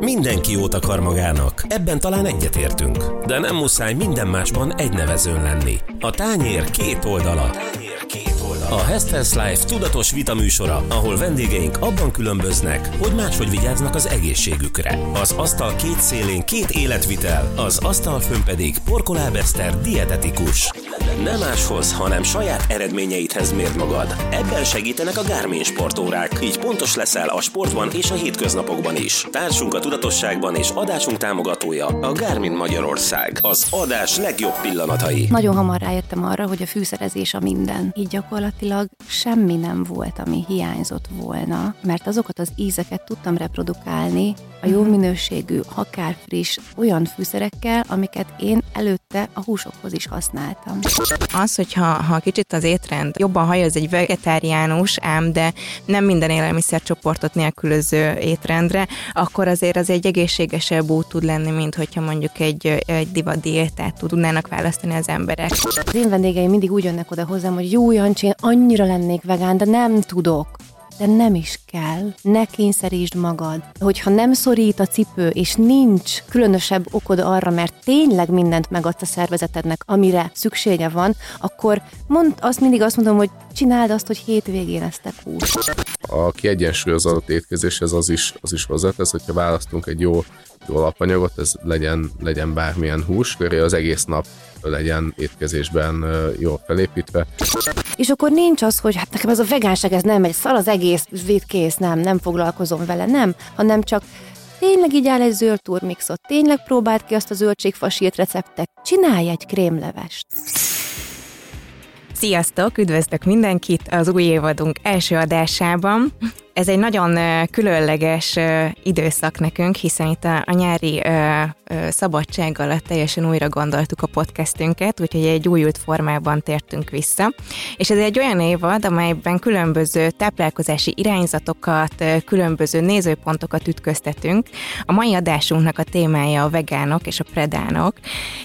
Mindenki jót akar magának, ebben talán egyetértünk. De nem muszáj minden másban egy nevezőn lenni. A tányér két oldala. A Hestels Life tudatos vitaműsora, ahol vendégeink abban különböznek, hogy máshogy vigyáznak az egészségükre. Az asztal két szélén két életvitel, az asztal fönn pedig porkolábeszter dietetikus. Nem máshoz, hanem saját eredményeidhez mérd magad. Ebben segítenek a Garmin sportórák, így pontos leszel a sportban és a hétköznapokban is. Társunk a tudatosságban és adásunk támogatója a Garmin Magyarország. Az adás legjobb pillanatai. Nagyon hamar rájöttem arra, hogy a fűszerezés a minden. Így gyakorlatilag semmi nem volt, ami hiányzott volna, mert azokat az ízeket tudtam reprodukálni a jó minőségű, akár friss, olyan fűszerekkel, amiket én előtte a húsokhoz is használtam. Az, hogyha ha kicsit az étrend jobban hajoz egy vegetáriánus, ám de nem minden élelmiszercsoportot nélkülöző étrendre, akkor azért az egy egészségesebb út tud lenni, mint hogyha mondjuk egy, egy divat diétát tudnának választani az emberek. Az én vendégeim mindig úgy jönnek oda hozzám, hogy jó Jancsi, én annyira lennék vegán, de nem tudok de nem is kell. Ne kényszerítsd magad. Hogyha nem szorít a cipő, és nincs különösebb okod arra, mert tényleg mindent megadsz a szervezetednek, amire szüksége van, akkor mond, azt mindig azt mondom, hogy csináld azt, hogy hétvégén esztek hús. A kiegyensúlyozott étkezéshez az is, az is hozzátesz, hogyha választunk egy jó alapanyagot, ez legyen, legyen bármilyen hús, köré az egész nap legyen étkezésben jól felépítve. És akkor nincs az, hogy hát nekem ez a vegánság ez nem megy, szar az egész kész, nem, nem foglalkozom vele, nem, hanem csak tényleg így áll egy zöld turmixot, tényleg próbáld ki azt a zöldségfasírt receptet, csinálj egy krémlevest. Sziasztok, üdvözlök mindenkit az új évadunk első adásában. Ez egy nagyon különleges időszak nekünk, hiszen itt a, nyári szabadság alatt teljesen újra gondoltuk a podcastünket, úgyhogy egy újult formában tértünk vissza. És ez egy olyan évad, amelyben különböző táplálkozási irányzatokat, különböző nézőpontokat ütköztetünk. A mai adásunknak a témája a vegánok és a predánok,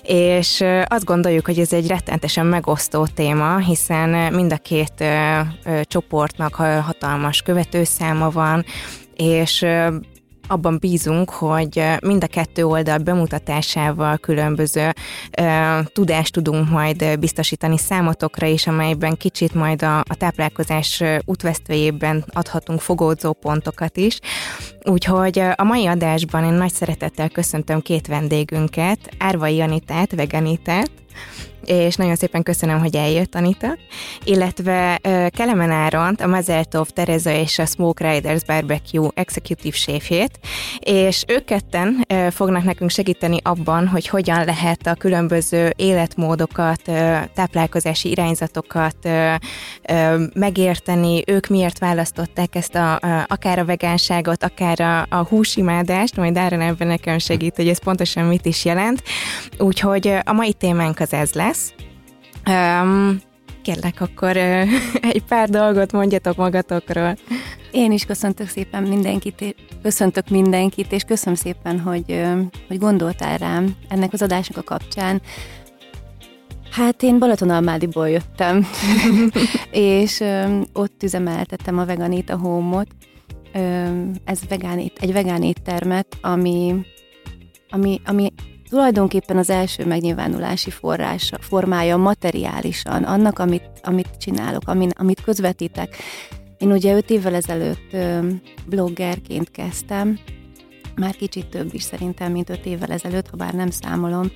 és azt gondoljuk, hogy ez egy rettentesen megosztó téma, hiszen mind a két csoportnak hatalmas követő száma van, és abban bízunk, hogy mind a kettő oldal bemutatásával különböző tudást tudunk majd biztosítani számotokra is, amelyben kicsit majd a, a táplálkozás útvesztőjében adhatunk fogódzó pontokat is. Úgyhogy a mai adásban én nagy szeretettel köszöntöm két vendégünket, Árvai Anitát, Veganitát, és nagyon szépen köszönöm, hogy eljött Anita, illetve Kelemen Áront, a Mazeltov Tereza és a Smoke Riders Barbecue Executive chefjét, és ők ketten fognak nekünk segíteni abban, hogy hogyan lehet a különböző életmódokat, táplálkozási irányzatokat megérteni, ők miért választották ezt a, akár a vegánságot, akár a, a húsimádást, majd Áron ebben nekem segít, hogy ez pontosan mit is jelent. Úgyhogy a mai témánk az ez lesz, lesz. Um, kérlek, akkor egy pár dolgot mondjatok magatokról. Én is köszöntök szépen mindenkit, köszöntök mindenkit, és köszönöm szépen, hogy, hogy gondoltál rám ennek az adásnak a kapcsán. Hát én Balatonalmádiból jöttem, és ott üzemeltettem a Veganita Home-ot. Ez vegán, egy vegán éttermet, ami, ami, ami tulajdonképpen az első megnyilvánulási forrása, formája materiálisan annak, amit, amit csinálok, amin, amit közvetítek. Én ugye öt évvel ezelőtt bloggerként kezdtem, már kicsit több is szerintem, mint öt évvel ezelőtt, ha bár nem számolom,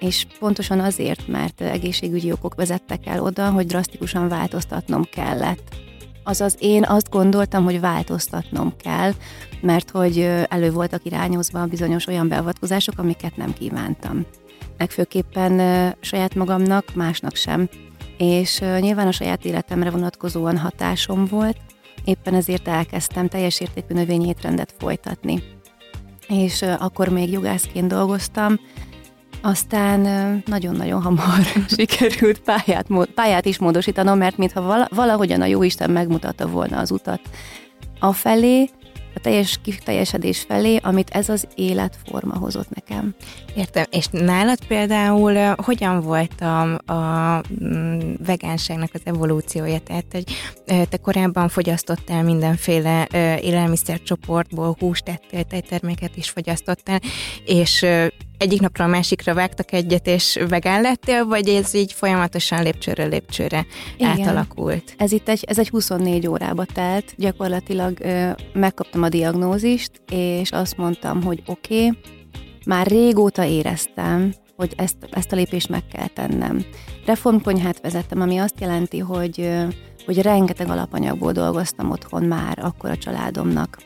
és pontosan azért, mert egészségügyi okok vezettek el oda, hogy drasztikusan változtatnom kellett Azaz én azt gondoltam, hogy változtatnom kell, mert hogy elő voltak irányozva bizonyos olyan beavatkozások, amiket nem kívántam. Legfőképpen saját magamnak, másnak sem. És nyilván a saját életemre vonatkozóan hatásom volt, éppen ezért elkezdtem teljes értékű növényétrendet folytatni. És akkor még jogászként dolgoztam, aztán nagyon-nagyon hamar sikerült pályát, pályát is módosítanom, mert mintha valahogyan a Jóisten megmutatta volna az utat afelé, a teljes kiteljesedés felé, amit ez az életforma hozott nekem. Értem. És nálad például hogyan volt a, a mm, vegánságnak az evolúciója? Tehát, hogy te korábban fogyasztottál mindenféle élelmiszercsoportból, húst ettél, tejterméket is fogyasztottál, és egyik napra a másikra vágtak egyet, és vegán lettél, vagy ez így folyamatosan lépcsőről lépcsőre Igen. átalakult? Ez itt egy, ez egy 24 órába telt, gyakorlatilag ö, megkaptam a diagnózist, és azt mondtam, hogy oké, okay, már régóta éreztem, hogy ezt, ezt a lépést meg kell tennem. Reformkonyhát vezettem, ami azt jelenti, hogy, hogy rengeteg alapanyagból dolgoztam otthon már akkor a családomnak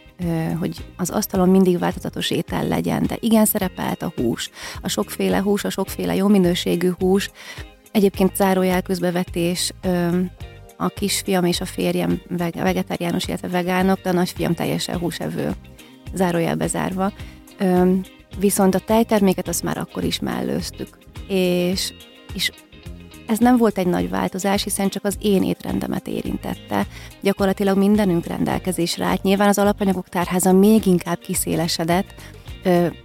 hogy az asztalon mindig változatos étel legyen, de igen szerepelt a hús, a sokféle hús, a sokféle jó minőségű hús, egyébként zárójel közbevetés, a kisfiam és a férjem vegetáriánus, illetve vegánok, de a nagyfiam teljesen húsevő, zárójelbe zárva. Viszont a tejterméket azt már akkor is mellőztük. És, és ez nem volt egy nagy változás, hiszen csak az én étrendemet érintette. Gyakorlatilag mindenünk rendelkezésre állt. Nyilván az alapanyagok tárháza még inkább kiszélesedett,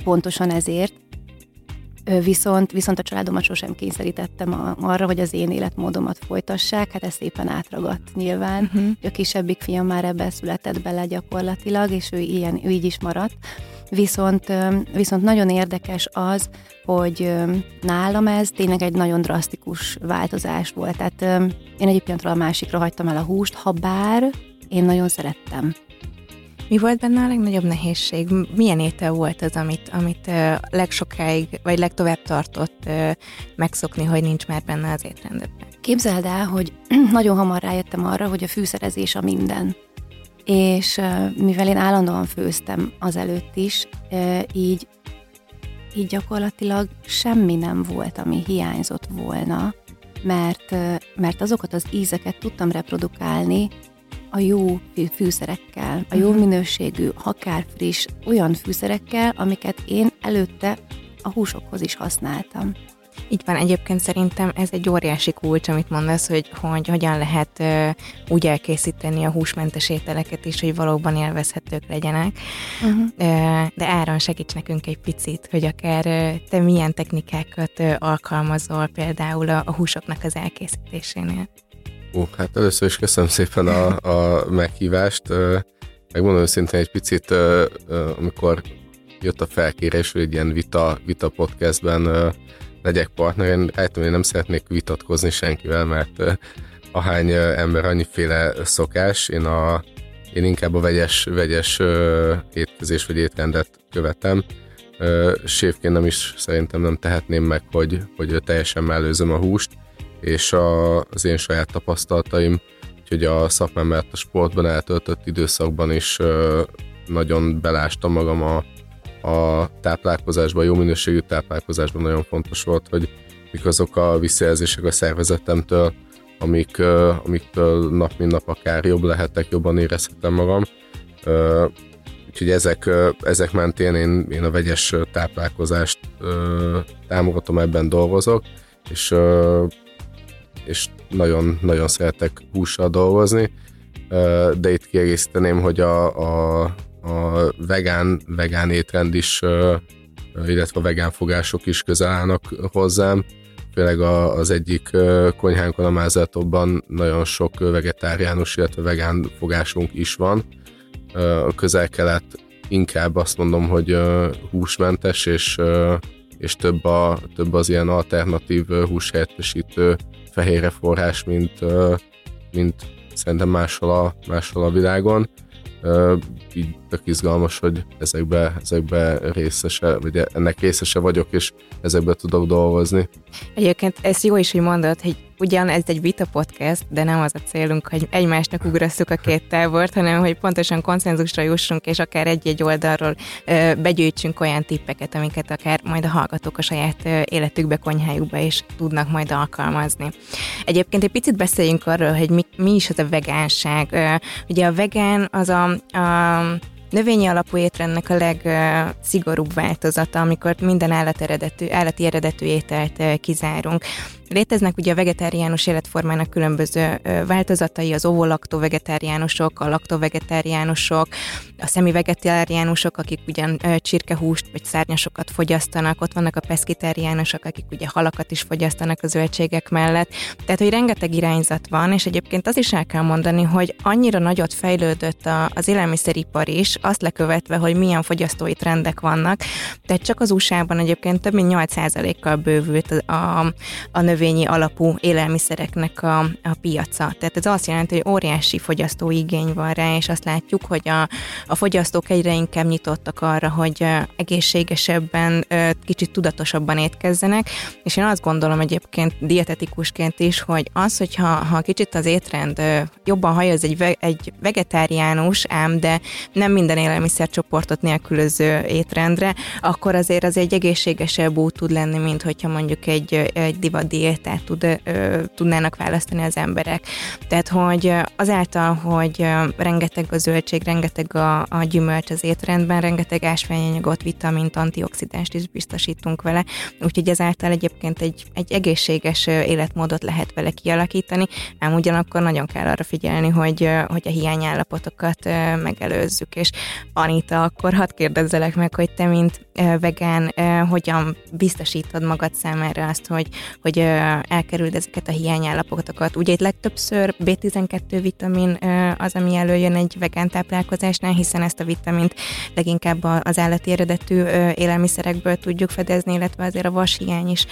pontosan ezért, Viszont, viszont a családomat sosem kényszerítettem arra, hogy az én életmódomat folytassák, hát ez szépen átragadt nyilván. Uh-huh. A kisebbik fiam már ebbe született bele gyakorlatilag, és ő, ilyen, ő így is maradt. Viszont, viszont nagyon érdekes az, hogy nálam ez tényleg egy nagyon drasztikus változás volt. Tehát én egy pillanatra a másikra hagytam el a húst, ha bár én nagyon szerettem. Mi volt benne a legnagyobb nehézség? Milyen étel volt az, amit, amit legsokáig, vagy legtovább tartott megszokni, hogy nincs már benne az étrendben? Képzeld el, hogy nagyon hamar rájöttem arra, hogy a fűszerezés a minden és mivel én állandóan főztem az előtt is, így, így gyakorlatilag semmi nem volt, ami hiányzott volna, mert, mert azokat az ízeket tudtam reprodukálni a jó fűszerekkel, a jó mhm. minőségű, akár friss, olyan fűszerekkel, amiket én előtte a húsokhoz is használtam. Így van, egyébként szerintem ez egy óriási kulcs, amit mondasz, hogy, hogy hogyan lehet uh, úgy elkészíteni a húsmentes ételeket is, hogy valóban élvezhetők legyenek. Uh-huh. Uh, de Áron, segíts nekünk egy picit, hogy akár uh, te milyen technikákat uh, alkalmazol például a, a húsoknak az elkészítésénél. Ó, hát először is köszönöm szépen a, a meghívást. Megmondom őszintén egy picit, amikor jött a felkérés, hogy egy ilyen vita, vita podcastben legyek partner. Én rájöttem, hogy nem szeretnék vitatkozni senkivel, mert ahány ember annyiféle szokás, én, a, én inkább a vegyes, vegyes étkezés vagy étrendet követem. Sévként nem is szerintem nem tehetném meg, hogy, hogy teljesen mellőzöm a húst, és a, az én saját tapasztalataim, úgyhogy a szakmám mellett a sportban eltöltött időszakban is nagyon belástam magam a, a táplálkozásban, jó minőségű táplálkozásban nagyon fontos volt, hogy mik azok a visszajelzések a szervezetemtől, amik, amiktől nap mint nap akár jobb lehetek, jobban érezhetem magam. Úgyhogy ezek, ezek mentén én, én a vegyes táplálkozást támogatom, ebben dolgozok, és, és nagyon, nagyon szeretek hússal dolgozni, de itt kiegészíteném, hogy a, a a vegán, vegán étrend is, illetve a vegán fogások is közel állnak hozzám. Főleg az egyik konyhánkon, a Mázeltobban nagyon sok vegetáriánus, illetve vegán fogásunk is van. A közel-kelet inkább azt mondom, hogy húsmentes, és, és több, a, több az ilyen alternatív húshelyettesítő fehérre forrás, mint, mint szerintem máshol a, máshol a világon így tök izgalmas, hogy ezekbe, ezekbe részese, vagy ennek részese vagyok, és ezekbe tudok dolgozni. Egyébként ez jó is, hogy mondod, hogy ugyan ez egy vita podcast, de nem az a célunk, hogy egymásnak ugrasszuk a két tábort, hanem hogy pontosan konszenzusra jussunk, és akár egy-egy oldalról ö, begyűjtsünk olyan tippeket, amiket akár majd a hallgatók a saját ö, életükbe, konyhájukba is tudnak majd alkalmazni. Egyébként egy picit beszéljünk arról, hogy mi, mi is az a vegánság. Ö, ugye a vegán az a, a növényi alapú étrendnek a legszigorúbb változata, amikor minden állat eredetű, állati eredetű ételt kizárunk. Léteznek ugye a vegetáriánus életformának különböző változatai, az ovolaktó vegetáriánusok, a laktovegetáriánusok, a szemi-vegetáriánusok, akik ugyan csirkehúst vagy szárnyasokat fogyasztanak, ott vannak a peszkitáriánusok, akik ugye halakat is fogyasztanak a zöldségek mellett. Tehát, hogy rengeteg irányzat van, és egyébként az is el kell mondani, hogy annyira nagyot fejlődött a, az élelmiszeripar is, azt lekövetve, hogy milyen fogyasztói trendek vannak. Tehát csak az USA-ban egyébként több mint 8%-kal bővült a, a, a növényi alapú élelmiszereknek a, a piaca. Tehát ez azt jelenti, hogy óriási fogyasztói igény van rá, és azt látjuk, hogy a, a fogyasztók egyre inkább nyitottak arra, hogy egészségesebben, kicsit tudatosabban étkezzenek, és én azt gondolom egyébként dietetikusként is, hogy az, hogyha ha kicsit az étrend jobban hajoz egy, egy vegetáriánus, ám de nem minden élelmiszercsoportot nélkülöző étrendre, akkor azért az egy egészségesebb út tud lenni, mint hogyha mondjuk egy, egy divat diétát tud, ö, tudnának választani az emberek. Tehát, hogy azáltal, hogy rengeteg a zöldség, rengeteg a, a gyümölcs az étrendben, rengeteg ásványanyagot, vitamint, antioxidást is biztosítunk vele, úgyhogy ezáltal egyébként egy, egy egészséges életmódot lehet vele kialakítani, ám ugyanakkor nagyon kell arra figyelni, hogy, hogy a hiányállapotokat megelőzzük. És Anita, akkor hadd kérdezzelek meg, hogy te, mint vegán, hogyan biztosítod magad számára azt, hogy, hogy elkerüld ezeket a hiányállapotokat. Ugye itt legtöbbször B12 vitamin az, ami előjön egy vegán táplálkozásnál, hiszen ezt a vitamint leginkább az állati eredetű élelmiszerekből tudjuk fedezni, illetve azért a vashiány is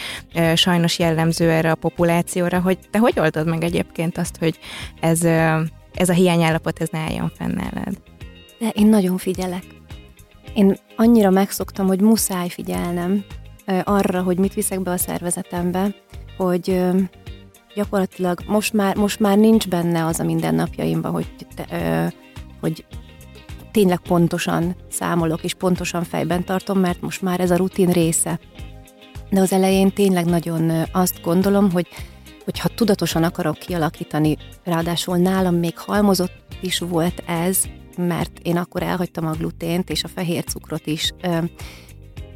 sajnos jellemző erre a populációra, hogy te hogy oldod meg egyébként azt, hogy ez, ez a hiányállapot ez ne álljon fenn? De én nagyon figyelek. Én annyira megszoktam, hogy muszáj figyelnem arra, hogy mit viszek be a szervezetembe, hogy gyakorlatilag most már, most már nincs benne az a mindennapjaimban, hogy, te, hogy tényleg pontosan számolok, és pontosan fejben tartom, mert most már ez a rutin része. De az elején tényleg nagyon azt gondolom, hogy hogyha tudatosan akarok kialakítani, ráadásul nálam még halmozott is volt ez, mert én akkor elhagytam a glutént és a fehér cukrot is,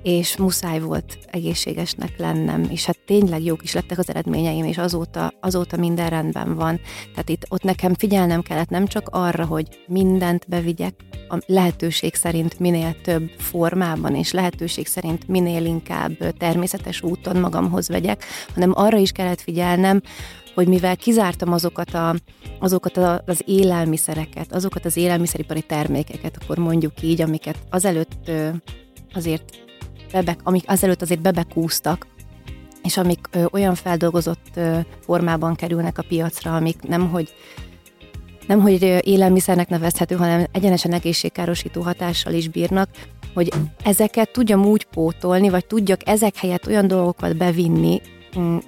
és muszáj volt egészségesnek lennem, és hát tényleg jók is lettek az eredményeim, és azóta, azóta minden rendben van. Tehát itt ott nekem figyelnem kellett nem csak arra, hogy mindent bevigyek, a lehetőség szerint minél több formában, és lehetőség szerint minél inkább természetes úton magamhoz vegyek, hanem arra is kellett figyelnem, hogy mivel kizártam azokat, a, azokat a, az élelmiszereket, azokat az élelmiszeripari termékeket, akkor mondjuk így, amiket azelőtt azért bebek, amik azelőtt azért bebekúztak, és amik ö, olyan feldolgozott ö, formában kerülnek a piacra, amik nem hogy nem hogy élelmiszernek nevezhető, hanem egyenesen egészségkárosító hatással is bírnak, hogy ezeket tudjam úgy pótolni, vagy tudjak ezek helyett olyan dolgokat bevinni,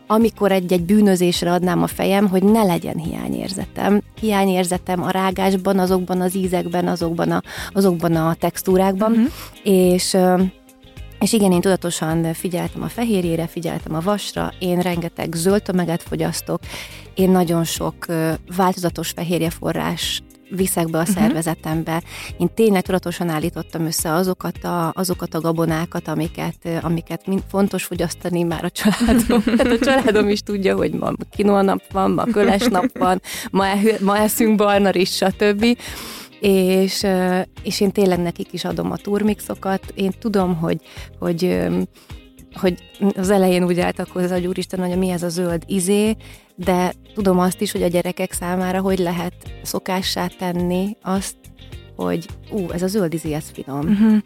amikor egy-egy bűnözésre adnám a fejem, hogy ne legyen hiányérzetem. Hiányérzetem a rágásban, azokban az ízekben, azokban a, azokban a textúrákban, uh-huh. és és igen, én tudatosan figyeltem a fehérjére, figyeltem a vasra, én rengeteg zöld tömeget fogyasztok, én nagyon sok változatos fehérjeforrás viszek be a uh-huh. szervezetembe. Én tényleg tudatosan állítottam össze azokat a, azokat a gabonákat, amiket, amiket mind fontos fogyasztani már a családom. Tehát a családom is tudja, hogy ma kinoa nap van, ma köles nap van, ma, ma eszünk barna is, stb és, és én tényleg nekik is adom a turmixokat. Én tudom, hogy, hogy hogy az elején úgy állt akkor az úristen, hogy mi ez a zöld izé, de tudom azt is, hogy a gyerekek számára hogy lehet szokássá tenni azt, hogy ú, ez a zöld izé, ez finom. Uh-huh.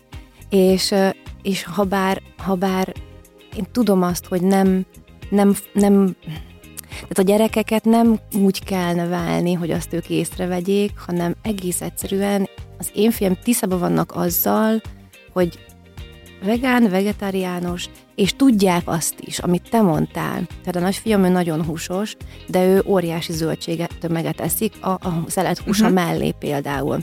És, és ha bár, ha bár én tudom azt, hogy nem, nem, nem tehát a gyerekeket nem úgy kell nevelni, hogy azt ők észrevegyék, hanem egész egyszerűen az én fiam tisztában vannak azzal, hogy vegán, vegetáriánus, és tudják azt is, amit te mondtál. Tehát a nagyfiam ő nagyon húsos, de ő óriási zöldséget tömeget eszik, a, a szelet húsa uh-huh. mellé például.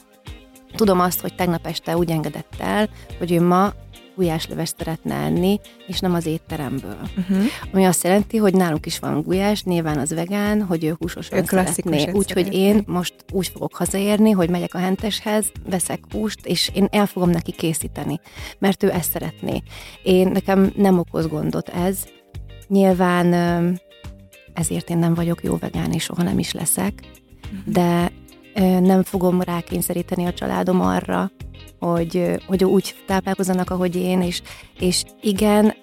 Tudom azt, hogy tegnap este úgy engedett el, hogy ő ma gulyáslevest szeretne enni, és nem az étteremből. Uh-huh. Ami azt jelenti, hogy náluk is van gulyás, nyilván az vegán, hogy ő húsos ő szeretné. Úgyhogy én most úgy fogok hazaérni, hogy megyek a henteshez, veszek húst, és én el fogom neki készíteni, mert ő ezt szeretné. Én nekem nem okoz gondot ez. Nyilván ezért én nem vagyok jó vegán, és soha nem is leszek, uh-huh. de nem fogom rákényszeríteni a családom arra, hogy, hogy úgy táplálkozzanak, ahogy én, és, és igen,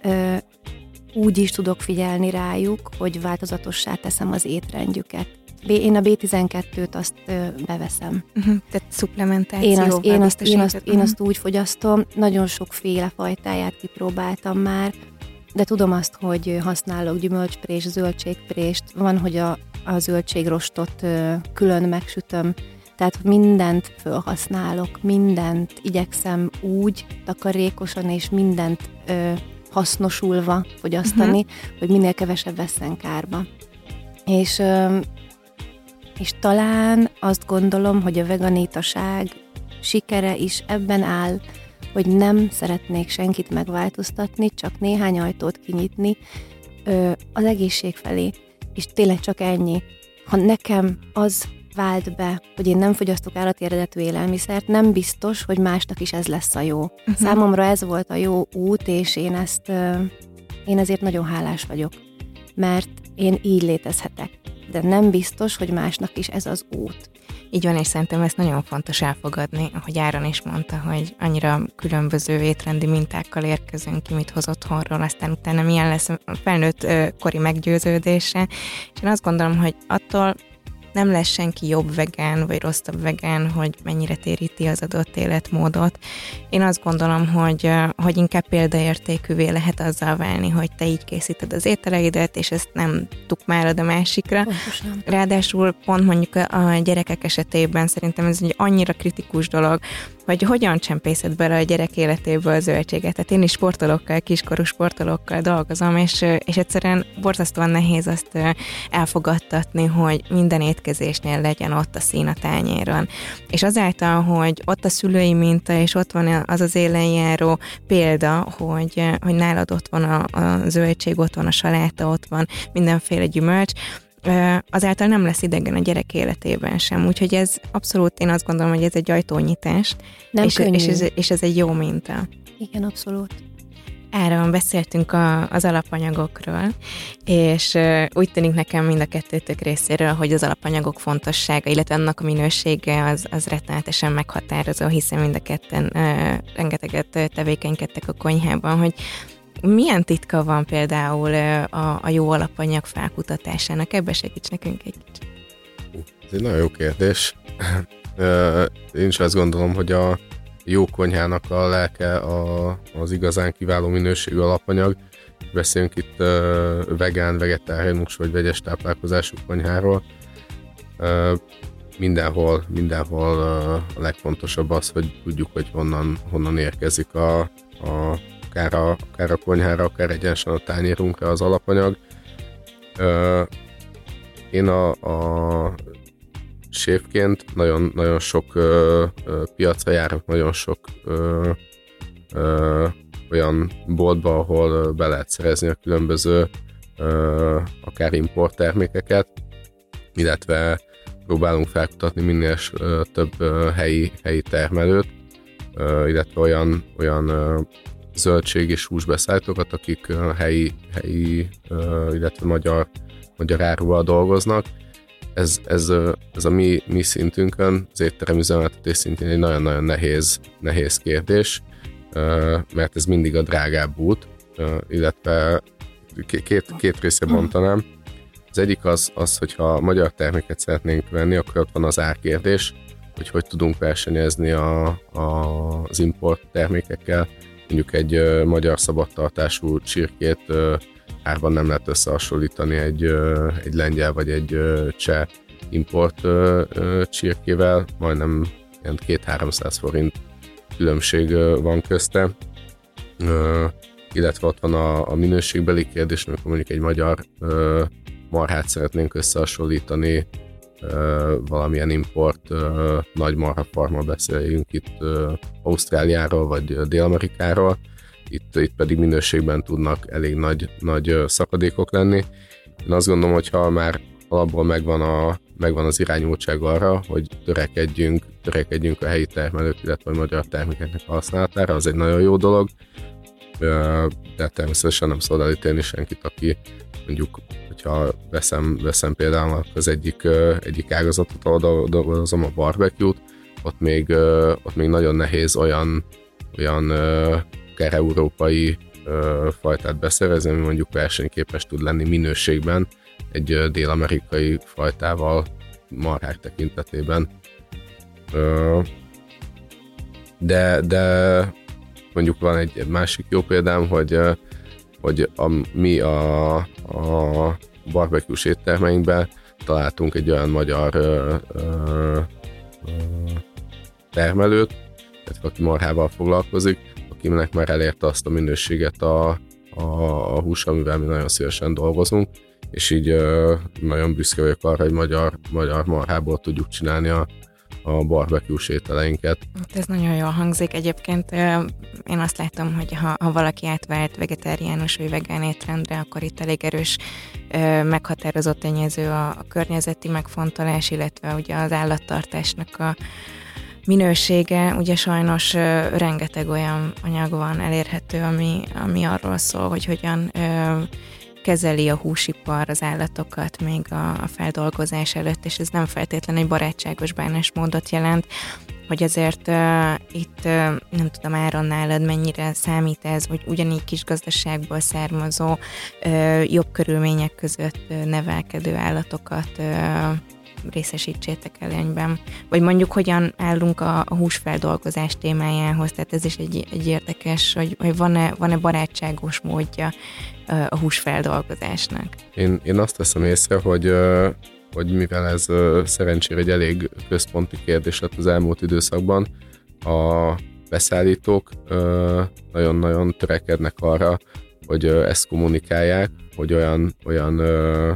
úgy is tudok figyelni rájuk, hogy változatossá teszem az étrendjüket. Én a B12-t azt beveszem. Uh-huh, tehát szuplementáció. Én azt, én, azt, én, azt, uh-huh. én azt úgy fogyasztom, nagyon sokféle fajtáját kipróbáltam már, de tudom azt, hogy használok gyümölcsprés, zöldségprést, van, hogy a, a zöldségrostot külön megsütöm, tehát mindent felhasználok, mindent igyekszem úgy takarékosan és mindent ö, hasznosulva fogyasztani, uh-huh. hogy minél kevesebb veszem kárba. És, ö, és talán azt gondolom, hogy a veganitaság sikere is ebben áll, hogy nem szeretnék senkit megváltoztatni, csak néhány ajtót kinyitni ö, az egészség felé. És tényleg csak ennyi. Ha nekem az vált be, hogy én nem fogyasztok állati eredetű élelmiszert, nem biztos, hogy másnak is ez lesz a jó. Uh-huh. Számomra ez volt a jó út, és én ezt, én ezért nagyon hálás vagyok, mert én így létezhetek. De nem biztos, hogy másnak is ez az út. Így van, és szerintem ezt nagyon fontos elfogadni, ahogy Áron is mondta, hogy annyira különböző étrendi mintákkal érkezünk ki, mit hoz otthonról, aztán utána milyen lesz a felnőtt kori meggyőződése. És én azt gondolom, hogy attól nem lesz senki jobb vegán, vagy rosszabb vegán, hogy mennyire téríti az adott életmódot. Én azt gondolom, hogy, hogy inkább példaértékűvé lehet azzal válni, hogy te így készíted az ételeidet, és ezt nem tukmálod a másikra. Pontosan. Ráadásul pont mondjuk a gyerekek esetében szerintem ez egy annyira kritikus dolog, hogy hogyan csempészed bele a gyerek életéből a zöldséget. Tehát én is sportolókkal, kiskorú sportolókkal dolgozom, és, és egyszerűen borzasztóan nehéz azt elfogadtatni, hogy minden étkezésnél legyen ott a szín a tányéron. És azáltal, hogy ott a szülői minta, és ott van az az élenjáró példa, hogy, hogy nálad ott van a, a zöldség, ott van a saláta, ott van mindenféle gyümölcs, azáltal nem lesz idegen a gyerek életében sem. Úgyhogy ez abszolút, én azt gondolom, hogy ez egy ajtónyitás, nem és, és, ez, és ez egy jó minta. Igen, abszolút. Áron beszéltünk a, az alapanyagokról, és úgy tűnik nekem mind a kettőtök részéről, hogy az alapanyagok fontossága, illetve annak a minősége az, az rettenetesen meghatározó, hiszen mind a ketten uh, rengeteget tevékenykedtek a konyhában, hogy milyen titka van például a, a jó alapanyag felkutatásának? Ebbe segíts nekünk egy kicsit. Ez egy nagyon jó kérdés. Én is azt gondolom, hogy a jó konyhának a lelke a, az igazán kiváló minőségű alapanyag. Beszélünk itt vegán, vegetáriánus vagy vegyes táplálkozású konyháról. Mindenhol, mindenhol a legfontosabb az, hogy tudjuk, hogy honnan, honnan érkezik a, a akár a, akár a konyhára, akár egyenesen a tányérunkra az alapanyag. Ö, én a, a séfként nagyon, nagyon sok ö, ö, piacra járok, nagyon sok ö, ö, olyan boltba, ahol be lehet szerezni a különböző ö, akár import termékeket, illetve próbálunk felkutatni minél több helyi, helyi termelőt, illetve olyan, olyan zöldség és húsbeszállítókat, akik helyi, helyi illetve magyar, magyar áruval dolgoznak. Ez, ez, ez a mi, mi szintünkön, az étterem üzemeltetés szintén egy nagyon-nagyon nehéz, nehéz kérdés, mert ez mindig a drágább út, illetve két, két része bontanám. Az egyik az, az, hogyha magyar terméket szeretnénk venni, akkor ott van az árkérdés, hogy hogy tudunk versenyezni a, a, az import termékekkel, mondjuk egy magyar szabadtartású csirkét árban nem lehet összehasonlítani egy, egy lengyel vagy egy cseh import csirkével, majdnem ilyen 2-300 forint különbség van közte, illetve ott van a, a minőségbeli kérdés, amikor mondjuk egy magyar marhát szeretnénk összehasonlítani valamilyen import nagy marha farma beszéljünk itt Ausztráliáról vagy Dél-Amerikáról, itt, itt pedig minőségben tudnak elég nagy, nagy szakadékok lenni. Én azt gondolom, hogy ha már alapból megvan, a, megvan az irányultság arra, hogy törekedjünk, törekedjünk a helyi termelők, illetve a magyar termékeknek a használatára, az egy nagyon jó dolog, de természetesen nem szabad elítélni senkit, aki mondjuk, hogyha veszem, veszem például az egyik, egyik ágazatot, ahol dolgozom, a barbecue-t, ott még, ott még nagyon nehéz olyan, olyan európai fajtát beszerezni, ami mondjuk versenyképes tud lenni minőségben egy dél-amerikai fajtával marhák tekintetében. De, de mondjuk van egy másik jó példám, hogy, hogy a, mi a, a barbecue éttermeinkben találtunk egy olyan magyar ö, ö, ö, termelőt, tehát aki marhával foglalkozik, akinek már elérte azt a minőséget a, a, a hús, amivel mi nagyon szívesen dolgozunk, és így ö, nagyon büszke vagyok arra, hogy magyar, magyar marhából tudjuk csinálni a, a barbecue ételeinket. Hát ez nagyon jól hangzik. Egyébként én azt látom, hogy ha, ha valaki átvált vegetáriánus vagy vegán étrendre, akkor itt elég erős meghatározott tényező a, a környezeti megfontolás, illetve ugye az állattartásnak a minősége. Ugye sajnos rengeteg olyan anyag van elérhető, ami, ami arról szól, hogy hogyan kezeli a húsipar az állatokat még a, a feldolgozás előtt, és ez nem feltétlenül egy barátságos bánásmódot jelent, hogy azért uh, itt uh, nem tudom Áron nálad mennyire számít ez, hogy ugyanígy kis gazdaságból származó uh, jobb körülmények között uh, nevelkedő állatokat uh, részesítsétek előnyben. Vagy mondjuk hogyan állunk a, a húsfeldolgozás témájához, tehát ez is egy, egy érdekes, hogy, hogy van-e, van-e barátságos módja a húsfeldolgozásnak. Én, én azt veszem észre, hogy hogy mivel ez szerencsére egy elég központi kérdés lett az elmúlt időszakban, a beszállítók nagyon-nagyon törekednek arra, hogy ezt kommunikálják, hogy olyan, olyan, ö,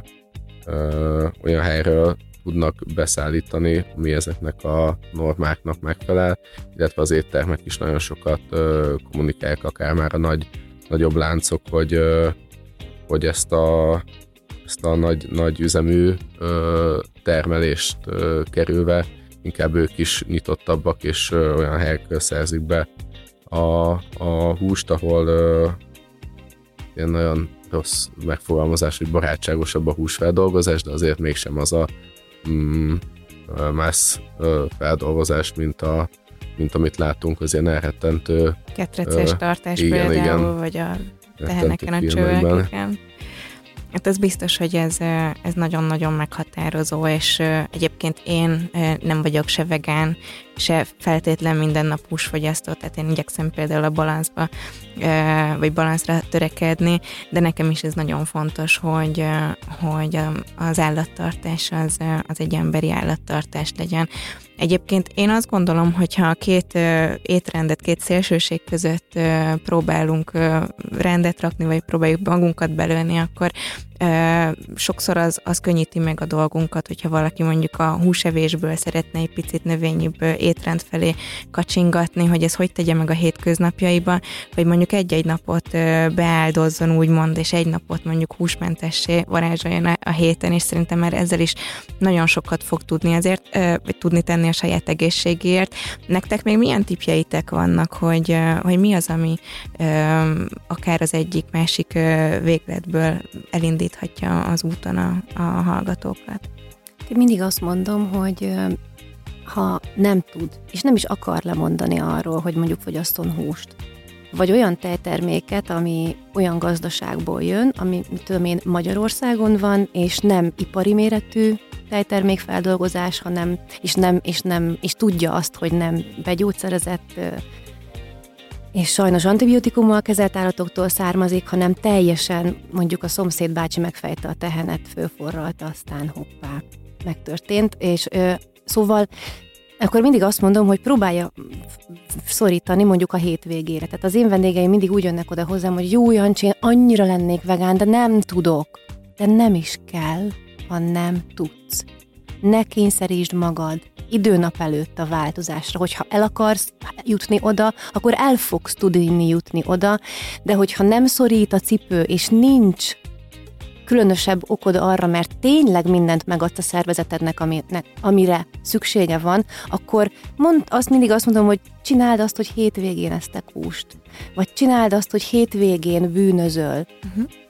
ö, olyan helyről tudnak beszállítani, ami ezeknek a normáknak megfelel, illetve az éttermek is nagyon sokat ö, kommunikálják, akár már a nagy, nagyobb láncok, hogy, ö, hogy ezt a, ezt a nagy, nagy üzemű ö, termelést ö, kerülve inkább ők is nyitottabbak, és ö, olyan helyekről szerzik be a, a húst, ahol ö, ilyen nagyon rossz megfogalmazás, hogy barátságosabb a húsfeldolgozás, de azért mégsem az a mm, más feldolgozás, mint, a, mint amit látunk, az ilyen elrettentő. Ketreces tartás igen, például, igen, vagy a teheneken a csövek, igen. Hát ez biztos, hogy ez, ez nagyon-nagyon meghatározó, és egyébként én nem vagyok se vegán, se feltétlen minden nap húsfogyasztó, tehát én igyekszem például a balanszba, vagy balanszra törekedni, de nekem is ez nagyon fontos, hogy, hogy az állattartás az, az egy emberi állattartás legyen. Egyébként én azt gondolom, hogy ha két étrendet, két szélsőség között próbálunk rendet rakni, vagy próbáljuk magunkat belőni, akkor sokszor az, az könnyíti meg a dolgunkat, hogyha valaki mondjuk a húsevésből szeretne egy picit növényibb étrend felé kacsingatni, hogy ez hogy tegye meg a hétköznapjaiban, vagy mondjuk egy-egy napot beáldozzon úgymond, és egy napot mondjuk húsmentessé varázsoljon a héten, és szerintem már ezzel is nagyon sokat fog tudni azért, vagy tudni tenni a saját egészségért. Nektek még milyen tipjeitek vannak, hogy, hogy mi az, ami akár az egyik másik végletből elindíthatja az úton a, a hallgatókat? Én mindig azt mondom, hogy ha nem tud, és nem is akar lemondani arról, hogy mondjuk fogyaszton húst, vagy olyan tejterméket, ami olyan gazdaságból jön, ami, mit tudom én, Magyarországon van, és nem ipari méretű tejtermékfeldolgozás, hanem, és nem, és nem, és tudja azt, hogy nem begyógyszerezett és sajnos antibiotikummal kezelt állatoktól származik, hanem teljesen mondjuk a szomszéd bácsi megfejte a tehenet, fölforralta, aztán hoppá, megtörtént, és ö, szóval akkor mindig azt mondom, hogy próbálja szorítani mondjuk a hétvégére. Tehát az én vendégeim mindig úgy jönnek oda hozzám, hogy jó Jancsi, én annyira lennék vegán, de nem tudok. De nem is kell, ha nem tudsz. Ne kényszerítsd magad időnap előtt a változásra. Hogyha el akarsz jutni oda, akkor el fogsz tudni jutni oda, de hogyha nem szorít a cipő, és nincs különösebb okod arra, mert tényleg mindent megadsz a szervezetednek, aminek, amire szüksége van, akkor mond, azt mindig azt mondom, hogy csináld azt, hogy hétvégén esztek húst. Vagy csináld azt, hogy hétvégén bűnözöl. Uh-huh.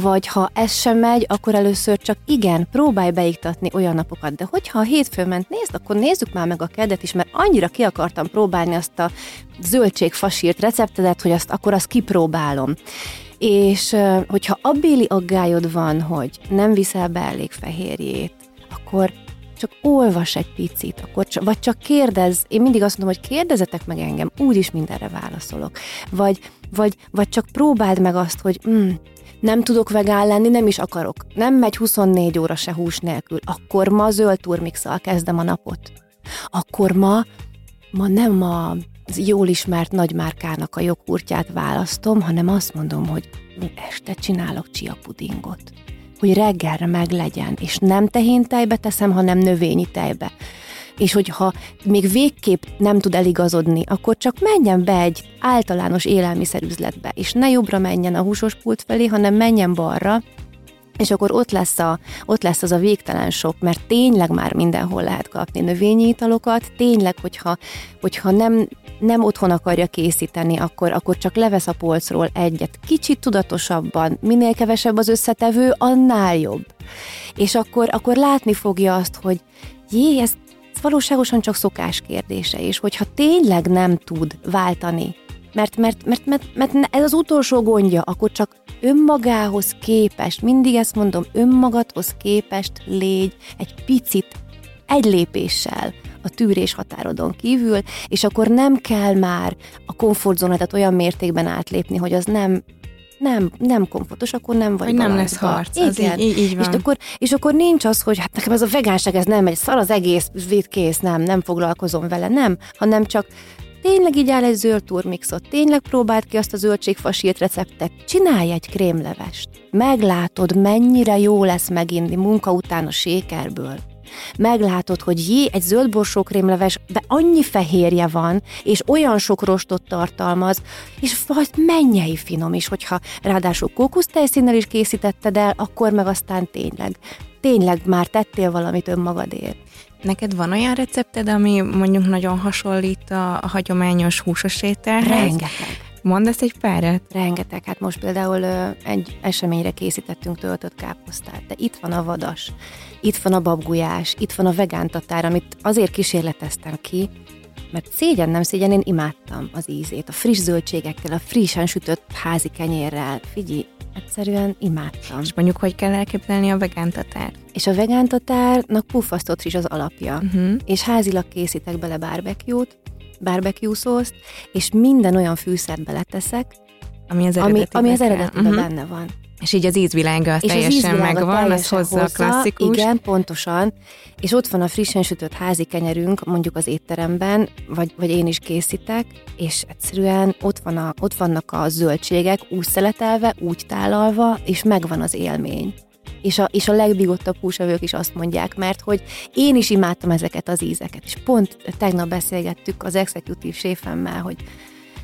Vagy ha ez sem megy, akkor először csak igen, próbálj beiktatni olyan napokat. De hogyha a hétfő ment, nézd, akkor nézzük már meg a kedet is, mert annyira ki akartam próbálni azt a zöldségfasírt receptedet, hogy azt akkor azt kipróbálom. És hogyha abbéli aggályod van, hogy nem viszel be elég fehérjét, akkor csak olvas egy picit, akkor csak, vagy csak kérdez, én mindig azt mondom, hogy kérdezetek meg engem, úgyis mindenre válaszolok. Vagy, vagy, vagy csak próbáld meg azt, hogy mm, nem tudok vegán lenni, nem is akarok. Nem megy 24 óra se hús nélkül. Akkor ma zöld turmixal kezdem a napot. Akkor ma, ma nem a jól ismert nagymárkának a jogurtját választom, hanem azt mondom, hogy este csinálok chia pudingot. Hogy reggelre meg legyen, és nem tehén tejbe teszem, hanem növényi tejbe. És hogyha még végképp nem tud eligazodni, akkor csak menjen be egy általános élelmiszerüzletbe, és ne jobbra menjen a húsos pult felé, hanem menjen balra, és akkor ott lesz, a, ott lesz az a végtelen sok, mert tényleg már mindenhol lehet kapni növényi italokat, tényleg, hogyha, hogyha nem, nem otthon akarja készíteni, akkor, akkor csak levesz a polcról egyet. Kicsit tudatosabban, minél kevesebb az összetevő, annál jobb. És akkor, akkor látni fogja azt, hogy jé, ez valóságosan csak szokás kérdése, és hogyha tényleg nem tud váltani, mert, mert, mert, mert, mert ez az utolsó gondja, akkor csak önmagához képest, mindig ezt mondom, önmagadhoz képest légy egy picit, egy lépéssel a tűrés határodon kívül, és akkor nem kell már a komfortzónádat olyan mértékben átlépni, hogy az nem nem, nem komfortos, akkor nem vagy Hogy nem lesz harc, Igen. így, így, van. És akkor, és akkor nincs az, hogy hát nekem ez a vegánság, ez nem megy, szar az egész, kész, nem, nem foglalkozom vele, nem, hanem csak tényleg így áll egy zöld turmixot, tényleg próbáld ki azt a zöldségfasírt receptet, csinálj egy krémlevest. Meglátod, mennyire jó lesz meginni munka után a sékerből. Meglátod, hogy jé, egy zöld borsókrémleves, de annyi fehérje van, és olyan sok rostot tartalmaz, és vagy mennyei finom is, hogyha ráadásul kókusztejszínnel is készítetted el, akkor meg aztán tényleg, tényleg már tettél valamit önmagadért. Neked van olyan recepted, ami mondjuk nagyon hasonlít a, a hagyományos húsos ételhez? Rengeteg. Mondasz egy párat? Rengeteg. Hát most például ö, egy eseményre készítettünk töltött káposztát, de itt van a vadas, itt van a babgulyás, itt van a vegántatár, amit azért kísérleteztem ki, mert szégyen nem szégyen, én imádtam az ízét, a friss zöldségekkel, a frissen sütött házi kenyérrel. Figyelj, egyszerűen imádtam. És mondjuk, hogy kell elképzelni a vegántatár? És a vegántatárnak puffasztott is az alapja, Uh-huh. és házilag készítek bele barbecue-t, barbecue szószt, és minden olyan fűszert beleteszek, Ami az ami, eredetiben ami az kell. eredetiben Mhm. benne van. És így az ízvilága az És az teljesen ízvilága megvan, az teljesen hozzá a klasszikus. Igen, pontosan. És ott van a frissen sütött házi kenyerünk, mondjuk az étteremben, vagy, vagy én is készítek, és egyszerűen ott, van a, ott vannak a zöldségek úgy szeletelve, úgy tálalva, és megvan az élmény. És a, és a legbigottabb húsevők is azt mondják, mert hogy én is imádtam ezeket az ízeket. És pont tegnap beszélgettük az executive séfemmel, hogy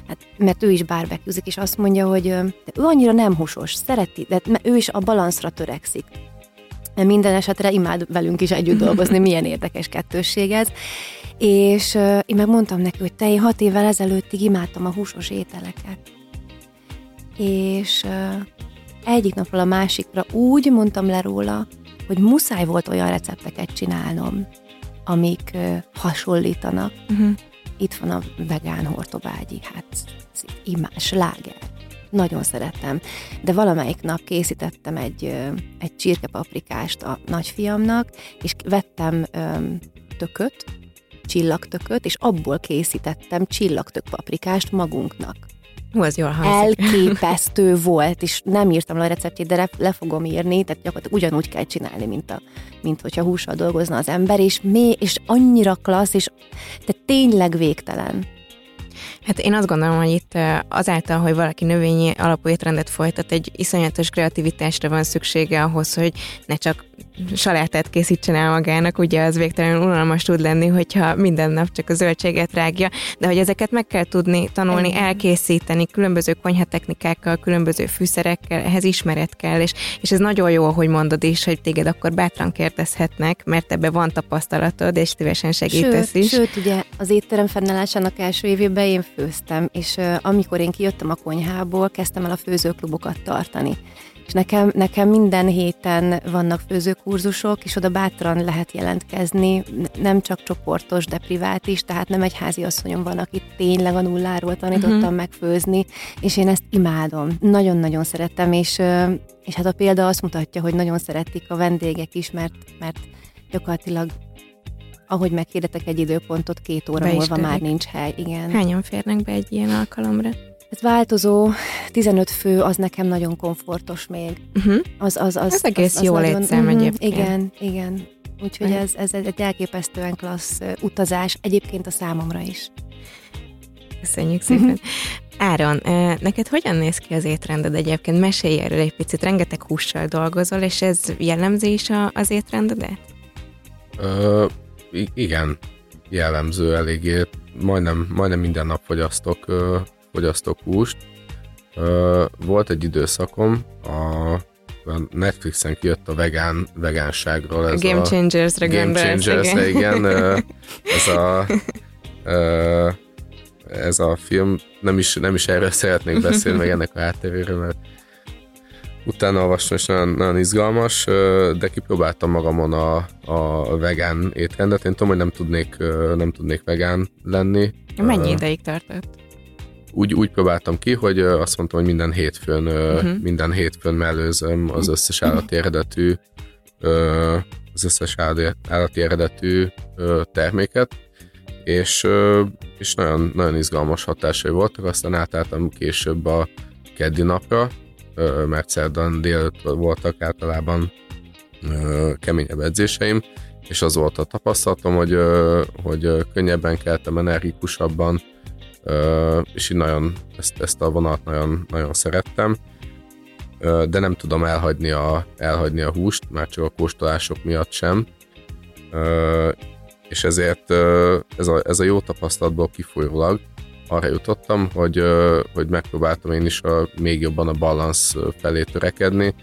Hát, mert ő is barbecue és azt mondja, hogy de ő annyira nem húsos, szereti, de ő is a balanszra törekszik. Minden esetre imád velünk is együtt dolgozni, milyen érdekes kettősség ez. És én meg mondtam neki, hogy te én hat évvel ezelőttig imádtam a húsos ételeket. És egyik napról a másikra úgy mondtam le róla, hogy muszáj volt olyan recepteket csinálnom, amik ö, hasonlítanak, Uh-huh. itt van a vegán hortobágyi, hát imás, sláger. Nagyon szeretem. De valamelyik nap készítettem egy, ö, egy csirkepaprikást a nagyfiamnak, és vettem öm, tököt, csillagtököt, és abból készítettem csillagtök paprikást magunknak. Hú, az jól hangzik. Elképesztő volt, és nem írtam le a receptjét, de le, fogom írni, tehát gyakorlatilag ugyanúgy kell csinálni, mint, a, mint hogyha hússal dolgozna az ember, és, mély, és annyira klassz, és de tényleg végtelen. Hát én azt gondolom, hogy itt ö, azáltal, hogy valaki növényi alapú étrendet folytat, egy iszonyatos kreativitásra van szüksége ahhoz, hogy ne csak salátát készítsen el magának, ugye az végtelenül unalmas tud lenni, hogyha minden nap csak a zöldséget rágja, de hogy ezeket meg kell tudni tanulni, Igen. elkészíteni különböző konyhatechnikákkal, különböző fűszerekkel, ehhez ismeret kell, és, és ez nagyon jó, hogy mondod is, hogy téged akkor bátran kérdezhetnek, mert ebbe van tapasztalatod, és szívesen segítesz sőt, is. Sőt, ugye az étterem fennállásának első évében én főztem, és uh, amikor én kijöttem a konyhából, kezdtem el a főzőklubokat tartani. És nekem, nekem minden héten vannak főzőkurzusok, és oda bátran lehet jelentkezni, nem csak csoportos, de privát is, tehát nem egy házi asszonyom van, aki tényleg a nulláról tanítottam uh-huh. megfőzni, és én ezt imádom. Nagyon-nagyon szerettem, és, és hát a példa azt mutatja, hogy nagyon szeretik a vendégek is, mert, mert gyakorlatilag ahogy meghirdetek egy időpontot, két óra múlva már nincs hely. Igen. Hányan férnek be egy ilyen alkalomra? Ez változó, 15 fő, az nekem nagyon komfortos még. Uh-huh. Az, az, az, ez egész az, az jó nagyon, létszám uh-huh, egyébként. Igen, igen. Úgyhogy ez, ez egy elképesztően klassz utazás, egyébként a számomra is. Köszönjük szépen. Áron, neked hogyan néz ki az étrended egyébként? Mesélj erről egy picit, rengeteg hússal dolgozol, és ez jellemző is a, az étrendedet? Ö, igen, jellemző eléggé. Majdnem, majdnem minden nap fogyasztok fogyasztok húst. Volt egy időszakom, a Netflixen kijött a vegán, vegánságról. Ez Game Changers-re Game changers igen. igen. Ez a, ez a film, nem is, nem is erről szeretnék beszélni, meg ennek a hátteréről, mert utána olvastam, és nagyon, nagyon izgalmas, de kipróbáltam magamon a, a vegán étrendet. Én tudom, hogy nem tudnék, nem tudnék vegán lenni. Mennyi ideig tartott? Úgy, úgy próbáltam ki, hogy azt mondtam, hogy minden hétfőn, uh-huh. minden hétfőn mellőzöm az összes állati eredetű az összes állati eredetű terméket, és, és nagyon, nagyon izgalmas hatásai voltak, aztán átálltam később a keddi napra, mert szerdán délután voltak általában keményebb edzéseim, és az volt a tapasztalatom, hogy, hogy könnyebben keltem, energikusabban, és így nagyon ezt, ezt a vonalat nagyon, nagyon szerettem, de nem tudom elhagyni a, elhagyni a húst, már csak a kóstolások miatt sem, és ezért ez a, ez a jó tapasztalatból kifolyólag arra jutottam, hogy, hogy megpróbáltam én is a, még jobban a balansz felé törekedni.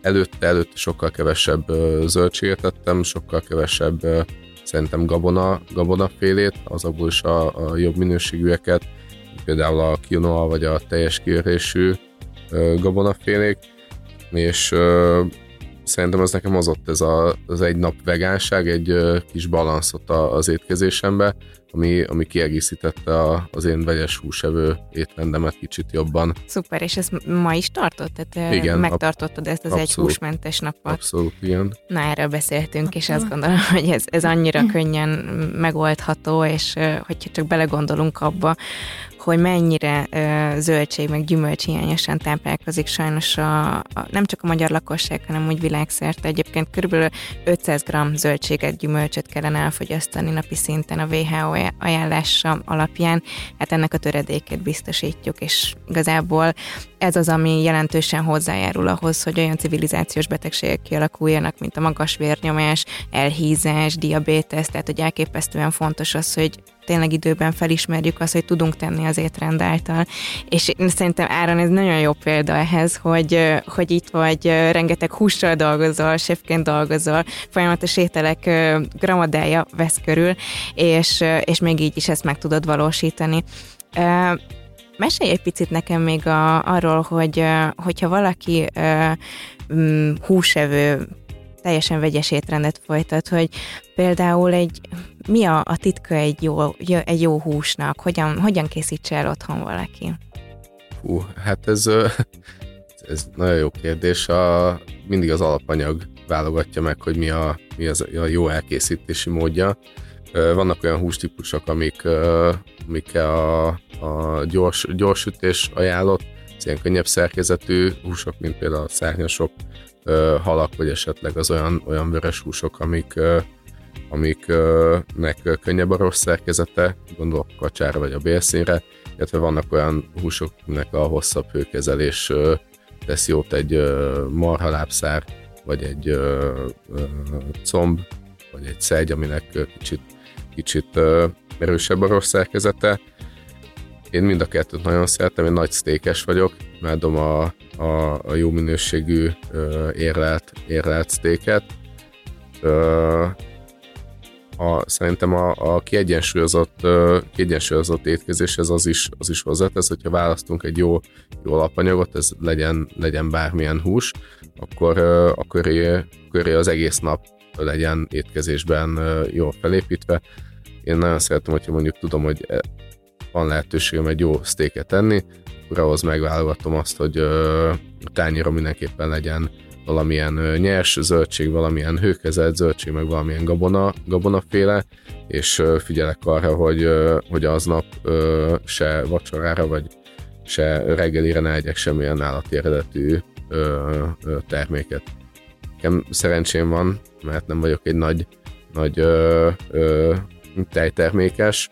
Előtte, előtte sokkal kevesebb zöldséget tettem, sokkal kevesebb szerintem gabona, gabonafélét, azokból is a, a jobb minőségűeket, például a quinoa vagy a teljes kiörésű gabonafélék, és szerintem ez nekem hozott ez a, az egy nap vegánság, egy kis balanszot az étkezésembe, ami, ami kiegészítette a, az én vegyes húsevő étrendemet kicsit jobban. Szuper, és ezt ma is tartott? Tehát igen, megtartottad ezt az abszolút, egy húsmentes napot? Abszolút, igen. Na, erről beszéltünk, és azt gondolom, hogy ez, ez annyira könnyen megoldható, és hogyha csak belegondolunk abba, hogy mennyire ö, zöldség meg gyümölcs hiányosan táplálkozik sajnos a, a, nem csak a magyar lakosság, hanem úgy világszerte. Egyébként kb. 500 g zöldséget, gyümölcsöt kellene elfogyasztani napi szinten a WHO ajánlása alapján. Hát ennek a töredékét biztosítjuk, és igazából ez az, ami jelentősen hozzájárul ahhoz, hogy olyan civilizációs betegségek kialakuljanak, mint a magas vérnyomás, elhízás, diabétesz, tehát hogy elképesztően fontos az, hogy tényleg időben felismerjük azt, hogy tudunk tenni az étrend által. És szerintem Áron ez nagyon jó példa ehhez, hogy, hogy itt vagy rengeteg hússal dolgozol, sefként dolgozol, folyamatos ételek gramadája vesz körül, és, és még így is ezt meg tudod valósítani. Mesélj egy picit nekem még a, arról, hogy hogyha valaki uh, húsevő teljesen vegyes étrendet folytat, hogy például egy, mi a, a titka egy jó, egy jó húsnak, hogyan, hogyan készítse el otthon valaki? Hú, hát ez, ez nagyon jó kérdés. A, mindig az alapanyag válogatja meg, hogy mi a, mi az a jó elkészítési módja. Vannak olyan hústípusok, amik, amik a, a gyors, gyors ütés ajánlott, az ilyen könnyebb szerkezetű húsok, mint például a szárnyasok, halak, vagy esetleg az olyan, olyan vörös húsok, amik, amiknek könnyebb a rossz szerkezete, gondolok a kacsára vagy a bélszínre, illetve vannak olyan húsok, aminek a hosszabb hőkezelés tesz jót egy marhalábszár, vagy egy comb, vagy egy szegy, aminek kicsit, kicsit erősebb a rossz szerkezete. Én mind a kettőt nagyon szeretem, én nagy sztékes vagyok, imádom a, a, a jó minőségű érlelt, érlelt sztéket. A, szerintem a, a kiegyensúlyozott, uh, kiegyensúlyozott étkezéshez az is, az is hozzátesz, hogyha választunk egy jó, jó alapanyagot, ez legyen, legyen bármilyen hús, akkor, uh, a köré, az egész nap legyen étkezésben uh, jól felépítve. Én nagyon szeretem, hogyha mondjuk tudom, hogy e, van lehetőségem egy jó sztéket enni, akkor ahhoz megválogatom azt, hogy a tányéra mindenképpen legyen valamilyen nyers zöldség, valamilyen hőkezelt zöldség, meg valamilyen gabona, gabonaféle, és figyelek arra, hogy, hogy aznap se vacsorára, vagy se reggelire ne egyek semmilyen állati eredetű terméket. Nekem szerencsém van, mert nem vagyok egy nagy, nagy ö, ö, tejtermékes,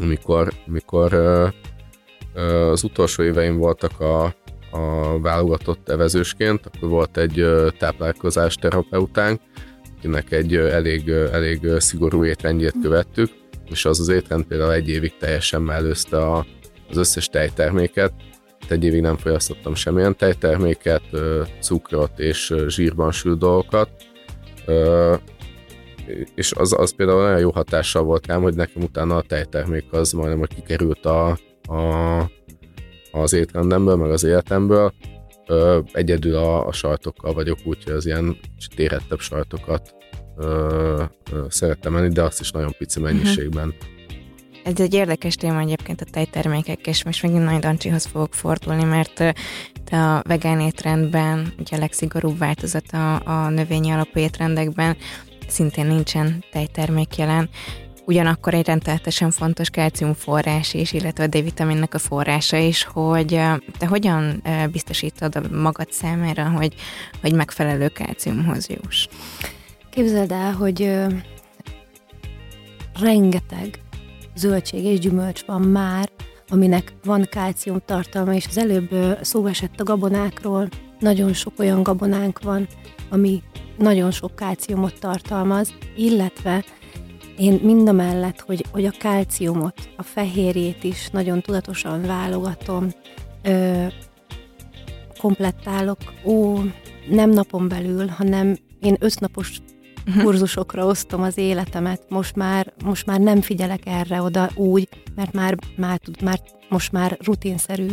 amikor, amikor ö, ö, az utolsó éveim voltak a, a válogatott evezősként, akkor volt egy táplálkozás terapeutánk, akinek egy elég, elég szigorú étrendjét követtük, és az az étrend például egy évig teljesen mellőzte a, az összes tejterméket, egy évig nem fogyasztottam semmilyen tejterméket, cukrot és zsírban sült dolgokat, és az, az például nagyon jó hatással volt rám, hogy nekem utána a tejtermék az majdnem, hogy kikerült a, a az étrendemből, meg az életemből. Ö, egyedül a, a sajtokkal vagyok, úgyhogy az ilyen térettebb sajtokat ö, ö, szerettem enni, de azt is nagyon pici mennyiségben. Uh-huh. Ez egy érdekes téma egyébként a tejtermékek, és most megint Nagy Dancsihoz fogok fordulni, mert te a vegán étrendben, ugye a legszigorúbb változat a, a növényi alapú étrendekben, szintén nincsen tejtermék jelen ugyanakkor egy rendteletesen fontos forrás is, illetve a D-vitaminnek a forrása is, hogy te hogyan biztosítod a magad számára, hogy, hogy megfelelő kálciumhoz juss? Képzeld el, hogy rengeteg zöldség és gyümölcs van már, aminek van kálcium tartalma, és az előbb szó esett a gabonákról, nagyon sok olyan gabonánk van, ami nagyon sok kálciumot tartalmaz, illetve én mind a mellett, hogy, hogy a kálciumot, a fehérjét is nagyon tudatosan válogatom, ö, komplettálok, ó, nem napon belül, hanem én össznapos uh-huh. kurzusokra osztom az életemet. Most már, most már nem figyelek erre oda úgy, mert már, már, már most már rutinszerű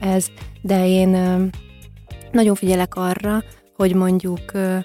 ez, de én ö, nagyon figyelek arra, hogy mondjuk ö,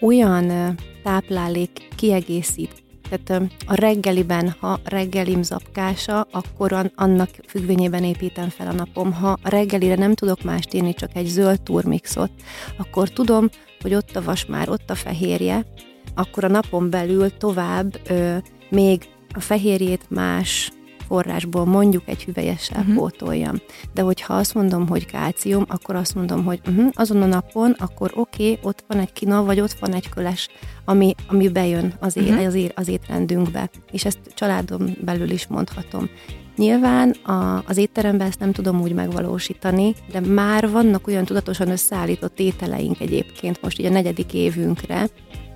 olyan táplálék kiegészít tehát a reggeliben, ha reggelim zapkása, akkor annak függvényében építem fel a napom. Ha a reggelire nem tudok más írni, csak egy zöld turmixot, akkor tudom, hogy ott a vas már, ott a fehérje, akkor a napon belül tovább ö, még a fehérjét más forrásból mondjuk egy hüvelyessel uh-huh. pótoljam. De hogyha azt mondom, hogy kálcium, akkor azt mondom, hogy uh-huh, azon a napon, akkor oké, okay, ott van egy kina, vagy ott van egy köles, ami, ami bejön az, é- uh-huh. az, é- az étrendünkbe. És ezt családom belül is mondhatom. Nyilván a, az étteremben ezt nem tudom úgy megvalósítani, de már vannak olyan tudatosan összeállított ételeink egyébként most így a negyedik évünkre,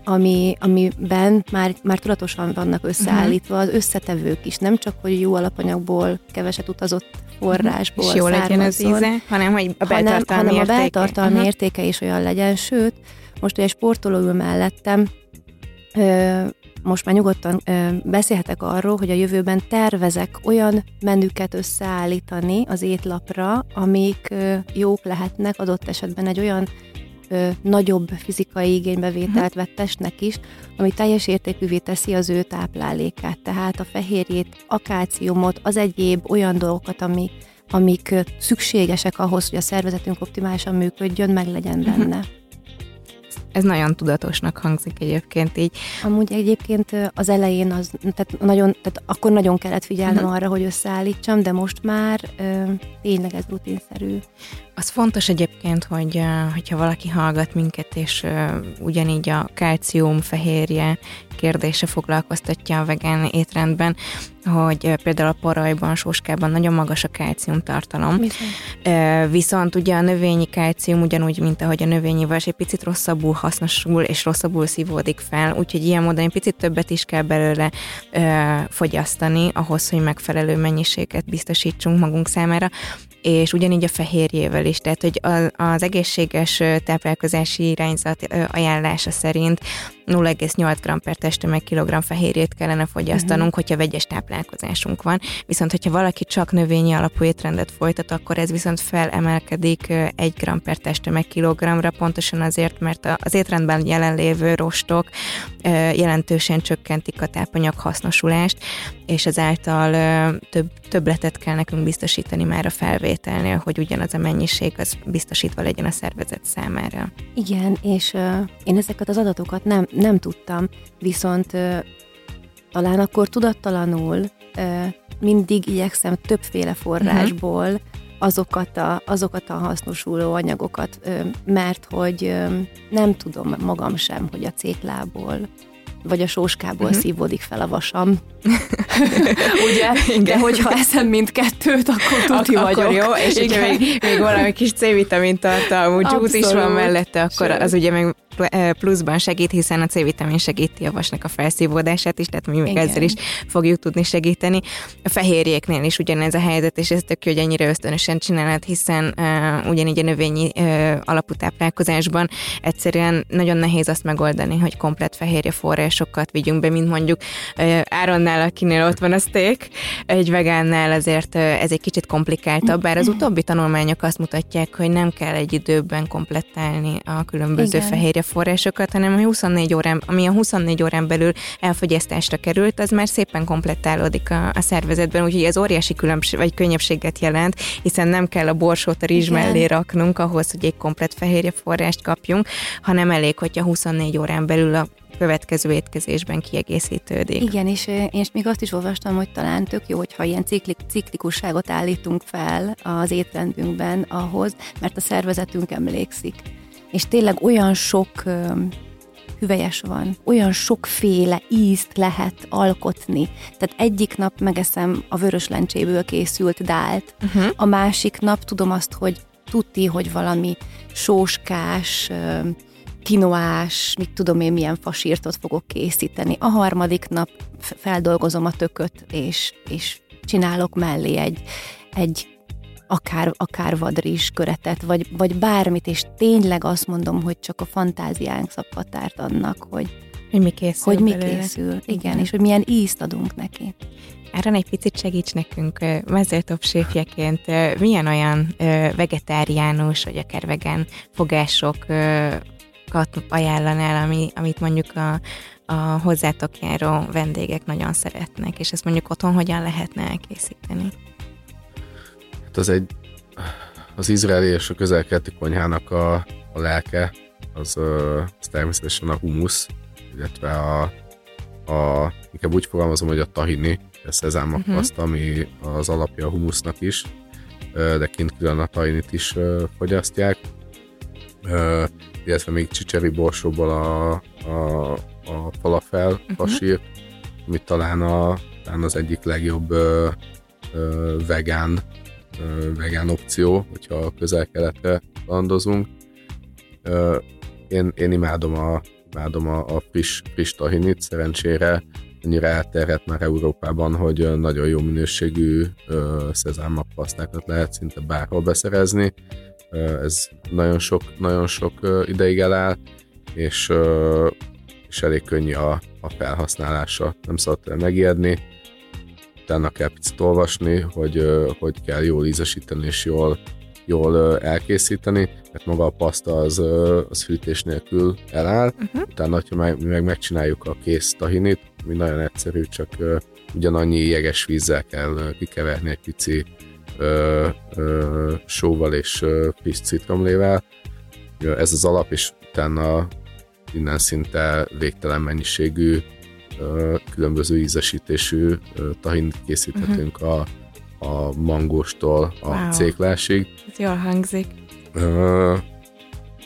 ami, amiben már, már tudatosan vannak összeállítva az összetevők is, nem csak, hogy jó alapanyagból, keveset utazott forrásból És jó legyen az íze, hanem hogy a beltartalmi hanem, hanem értéke. a beltartalmi uh-huh. értéke is olyan legyen, sőt, most egy sportoló ül mellettem, ö, most már nyugodtan ö, beszélhetek arról, hogy a jövőben tervezek olyan menüket összeállítani az étlapra, amik ö, jók lehetnek adott esetben egy olyan nagyobb fizikai igénybevételt vett testnek is, ami teljes értékűvé teszi az ő táplálékát, tehát a fehérjét, a kálciumot, az egyéb olyan dolgokat, ami, amik szükségesek ahhoz, hogy a szervezetünk optimálisan működjön, meg legyen mhm. benne. Ez nagyon tudatosnak hangzik egyébként így. Amúgy egyébként az elején az, tehát, nagyon, tehát akkor nagyon kellett figyelnem uh-huh. arra, hogy összeállítsam, de most már ö, tényleg ez rutinszerű. Az fontos egyébként, hogy hogyha valaki hallgat minket, és ugyanígy a kalcium, fehérje kérdése foglalkoztatja a vegán étrendben, hogy például a parajban, sóskában nagyon magas a kálcium tartalom. Viszont. Viszont ugye a növényi kálcium ugyanúgy, mint ahogy a növényi vas, egy picit rosszabbul hasznosul és rosszabbul szívódik fel, úgyhogy ilyen módon egy picit többet is kell belőle fogyasztani ahhoz, hogy megfelelő mennyiséget biztosítsunk magunk számára és ugyanígy a fehérjével is, tehát hogy az egészséges táplálkozási irányzat ajánlása szerint 0,8 g per testtömeg kilogramm fehérjét kellene fogyasztanunk, uh-huh. hogyha vegyes táplálkozásunk van. Viszont, hogyha valaki csak növényi alapú étrendet folytat, akkor ez viszont felemelkedik 1 g per testtömeg kilogramra, pontosan azért, mert az étrendben jelenlévő rostok jelentősen csökkentik a tápanyag hasznosulást, és ezáltal több, többletet kell nekünk biztosítani már a felvételnél, hogy ugyanaz a mennyiség az biztosítva legyen a szervezet számára. Igen, és uh, én ezeket az adatokat nem, nem tudtam, viszont talán akkor tudattalanul mindig igyekszem többféle forrásból uh-huh. azokat, a, azokat a hasznosuló anyagokat, mert hogy nem tudom magam sem, hogy a céklából vagy a sóskából uh-huh. szívódik fel a vasam. Ugye? Igen. De hogyha eszem mindkettőt, akkor tuti Ak- vagyok. Akkor jó, és Igen. még, még valami kis C-vitamin tartalmú gyújt is van mellette, akkor Sőt. az ugye meg pluszban segít, hiszen a C-vitamin segíti a vasnak a felszívódását is, tehát mi még Igen. ezzel is fogjuk tudni segíteni. A fehérjéknél is ugyanez a helyzet, és ez tök jó, hogy ennyire ösztönösen csinálod, hiszen uh, ugyanígy a növényi uh, alapú táplálkozásban egyszerűen nagyon nehéz azt megoldani, hogy komplet fehérje forrásokat vigyünk be, mint mondjuk uh, Áronnál, akinél ott van a steak, egy vegánnál azért uh, ez egy kicsit komplikáltabb, bár az utóbbi tanulmányok azt mutatják, hogy nem kell egy időben komplettálni a különböző Igen. fehérje energiaforrásokat, hanem a 24 órán, ami a 24 órán belül elfogyasztásra került, az már szépen komplettálódik a, a szervezetben, úgyhogy ez óriási különbség, vagy könnyebbséget jelent, hiszen nem kell a borsót a rizs Igen. mellé raknunk ahhoz, hogy egy komplet fehérjeforrást kapjunk, hanem elég, hogyha 24 órán belül a következő étkezésben kiegészítődik. Igen, és én még azt is olvastam, hogy talán tök jó, hogyha ilyen ciklik, ciklikusságot állítunk fel az étrendünkben ahhoz, mert a szervezetünk emlékszik és tényleg olyan sok hüvelyes van, olyan sokféle ízt lehet alkotni. Tehát egyik nap megeszem a vörös lencséből készült dált, uh-huh. a másik nap tudom azt, hogy tuti, hogy valami sóskás, kinoás, mit tudom én, milyen fasírtot fogok készíteni. A harmadik nap feldolgozom a tököt, és, és csinálok mellé egy, egy akár, akár vadrizs köretet, vagy, vagy bármit, és tényleg azt mondom, hogy csak a fantáziánk szabhatárt annak, hogy, hogy mi készül. Hogy mi készül, igen, igen, és hogy milyen ízt adunk neki. Áron egy picit segíts nekünk mezőtop séfjeként, milyen olyan vegetáriánus, vagy akár vegán fogásokat ajánlanál, ami, amit mondjuk a, a hozzátok járó vendégek nagyon szeretnek, és ezt mondjuk otthon hogyan lehetne elkészíteni? Az egy, az izraeli és a közelkeleti konyhának a, a lelke, az, az természetesen a humusz, illetve a, a, inkább úgy fogalmazom, hogy a tahini, a szezámapaszt, uh-huh. ami az alapja a humusznak is, de kint külön a tahinit is fogyasztják, illetve még csicseri borsóból a, a, a falafel, uh-huh. amit talán, a, talán az egyik legjobb ö, ö, vegán vegán opció, hogyha a közel-keletre landozunk. Én, én imádom a, imádom a, a friss, friss tahinit, szerencsére annyira elterjedt már Európában, hogy nagyon jó minőségű szezámmapasztákat lehet szinte bárhol beszerezni. Ez nagyon sok, nagyon sok ideig eláll, és, és elég könnyű a, a felhasználása. Nem szabad megijedni, utána kell picit olvasni, hogy, hogy kell jól ízesíteni és jól, jól elkészíteni, mert maga a paszta az, az fűtés nélkül eláll, uh-huh. utána, ha meg, meg megcsináljuk a kész tahinit, mi nagyon egyszerű, csak ugyanannyi jeges vízzel kell kikeverni egy pici ö, ö, sóval és ö, friss citromlével. Ez az alap, és utána innen szinte végtelen mennyiségű különböző ízesítésű tahin készíthetünk uh-huh. a, a mangóstól a wow. céklásig. Ez jól hangzik.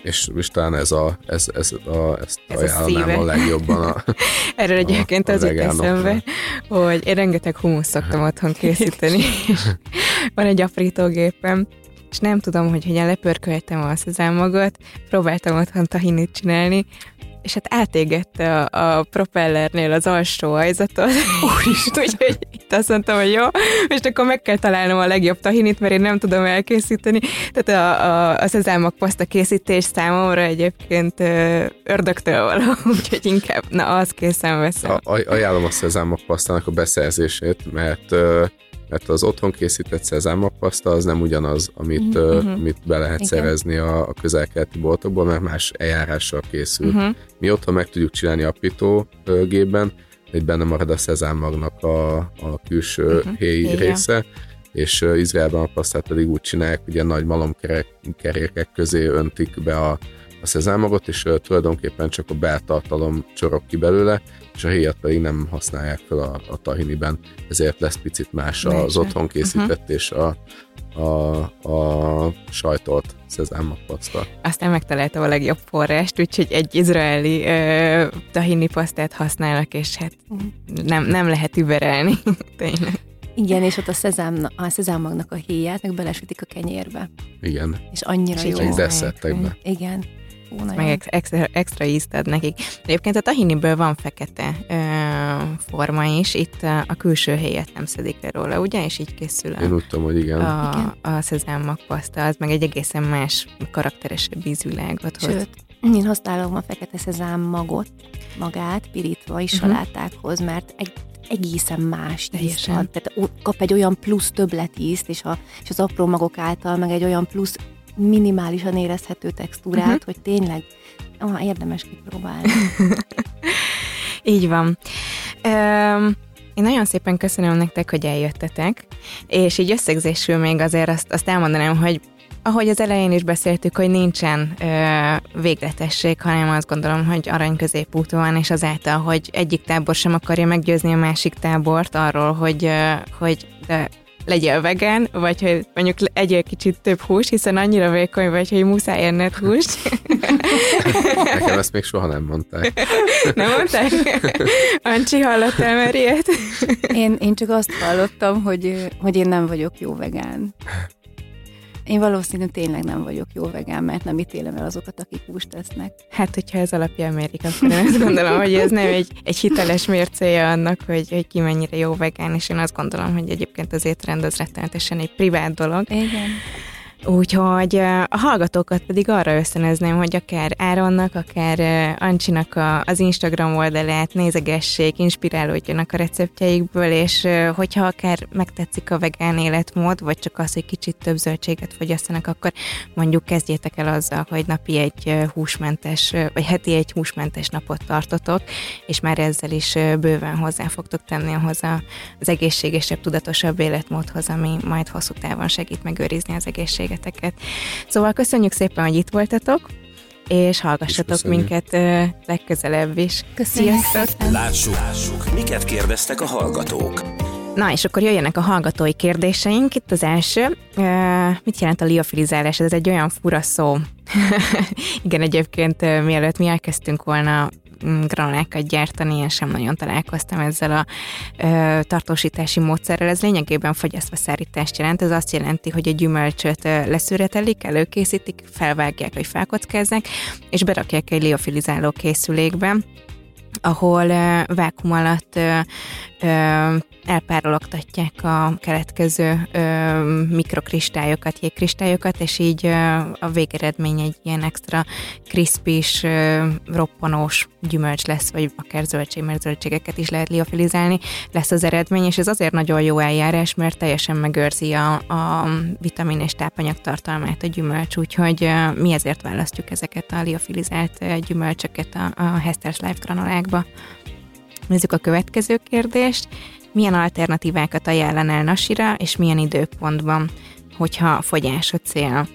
és, és talán ez a, ez, ez a, ezt Ez a ajánlanám szíve. a, legjobban a, Erről egyébként a az jut eszembe, hogy én rengeteg humuszt szoktam otthon készíteni, és van egy aprítógépem, és nem tudom, hogy hogyan lepörköltem a szezámmagot, próbáltam otthon tahinit csinálni, és hát átégette a, a propellernél az alsó ajzatot, úgyhogy itt azt mondtam, hogy jó, és akkor meg kell találnom a legjobb tahinit, mert én nem tudom elkészíteni. Tehát a, a, a szezámmak paszta készítés számomra egyébként ördögtől való, úgyhogy inkább, na, az készen veszem. a, aj- ajánlom a szezámok pasztának a beszerzését, mert mert az otthon készített szezámokpaszta az nem ugyanaz, amit, Mhm. mm amit be lehet Igen. szerezni a, a közelkeleti boltokból, mert más eljárással készül. Uh-huh. Mi otthon meg tudjuk csinálni aprító ö, gépben, hogy benne marad a szezámmagnak a, a külső Mhm. uh-huh. héj Igen. része, és ö, Izraelben a pasztát pedig úgy csinálják, hogy ilyen nagy malomkerékek közé öntik be a, a szezámmagot, és ö, tulajdonképpen csak a beltartalom csorog ki belőle, és a héjat pedig nem használják fel a, a tahiniben, ezért lesz picit más Más, az otthon készített Mhm. és a, a, a sajtolt szezámmagpaszta. Aztán megtaláltam a legjobb forrást, úgyhogy egy izraeli ö, tahini pasztát használok, és hát nem, nem lehet überelni. Tényleg. Igen, és ott a, szezám, a szezámmagnak a héját meg belesütik a kenyérbe. Igen, És annyira És jó. Jó. desszertekbe. Igen. Ó, nagyon. Meg ex- extra, extra ízt ad nekik. Egyébként a tahiniből van fekete ö, forma is, itt a, a külső helyet nem szedik le róla, ugye? És így készül Én a, úgy tudom, hogy igen. a, a szezámmag paszta, az meg egy egészen más, karakteresebb ízvilágot hoz. Sőt, én használom a fekete szezám magot, magát, pirítva is Mhm. salátákhoz, mert egy, egészen más ízt ad. Tehát kap egy olyan plusz többletízt, és, a, és az apró magok által meg egy olyan plusz minimálisan érezhető textúrát, Mhm. hogy tényleg ah, érdemes kipróbálni. Így van. Öm, én nagyon szépen köszönöm nektek, hogy eljöttetek, és így összegzésül még azért azt, azt elmondanám, hogy ahogy az elején is beszéltük, hogy nincsen ö, végletesség, hanem azt gondolom, hogy arany középút van, és azáltal, hogy egyik tábor sem akarja meggyőzni a másik tábort arról, hogy, ö, hogy de legyél vegán, vagy hogy mondjuk egyél kicsit több hús, hiszen annyira vékony vagy, hogy muszáj enned húst. Nekem ezt még soha nem mondták. Nem mondták? Ancsi, hallottál már ilyet? Én, én csak azt hallottam, hogy, hogy én nem vagyok jó vegán. Én valószínűleg tényleg nem vagyok jó vegán, mert nem ítélem el azokat, akik húst tesznek. Hát, hogyha ez alapján mérik, akkor én azt gondolom, hogy ez nem egy, egy hiteles mércéje annak, hogy, hogy ki mennyire jó vegán, és én azt gondolom, hogy egyébként az étrend az rettenetesen egy privát dolog. Igen. Úgyhogy a hallgatókat pedig arra ösztönözném, hogy akár Áronnak, akár Ancsinak a, az Instagram oldalát nézegessék, inspirálódjanak a receptjeikből, és hogyha akár megtetszik a vegán életmód, vagy csak az, hogy kicsit több zöldséget fogyasztanak, akkor mondjuk kezdjétek el azzal, hogy napi egy húsmentes, vagy heti egy húsmentes napot tartotok, és már ezzel is bőven hozzá fogtok tenni ahhoz az egészségesebb, tudatosabb életmódhoz, ami majd hosszú távon segít megőrizni az egészségeteket. Szóval köszönjük szépen, hogy itt voltatok, és hallgassatok minket ö, legközelebb is. Köszönjük Sziasztok! Lássuk, lássuk, miket kérdeztek a hallgatók. Na, és akkor jöjjenek a hallgatói kérdéseink. Itt az első. Ö, mit jelent a liofilizálás? Ez egy olyan fura szó. Igen, egyébként mielőtt mi elkezdtünk volna mm, granulákat gyártani, én sem nagyon találkoztam ezzel a ö, tartósítási módszerrel. Ez lényegében fogyasztva szárítást jelent. Ez azt jelenti, hogy a gyümölcsöt ö, leszűretelik, előkészítik, felvágják vagy felkockázzák, és berakják egy liofilizáló készülékbe, ahol vákum alatt elpárologtatják a keletkező mikrokristályokat, jégkristályokat, és így a végeredmény egy ilyen extra kriszpis, roppanós gyümölcs lesz, vagy akár zöldség, mert zöldségeket is lehet liofilizálni, lesz az eredmény, és ez azért nagyon jó eljárás, mert teljesen megőrzi a, a vitamin és tápanyag tartalmát a gyümölcs, úgyhogy mi ezért választjuk ezeket a liofilizált gyümölcsöket a, a Hester's Life granulákba. Nézzük a következő kérdést. Milyen alternatívákat ajánlanál Nasira, és milyen időpontban, hogyha fogyás a cél?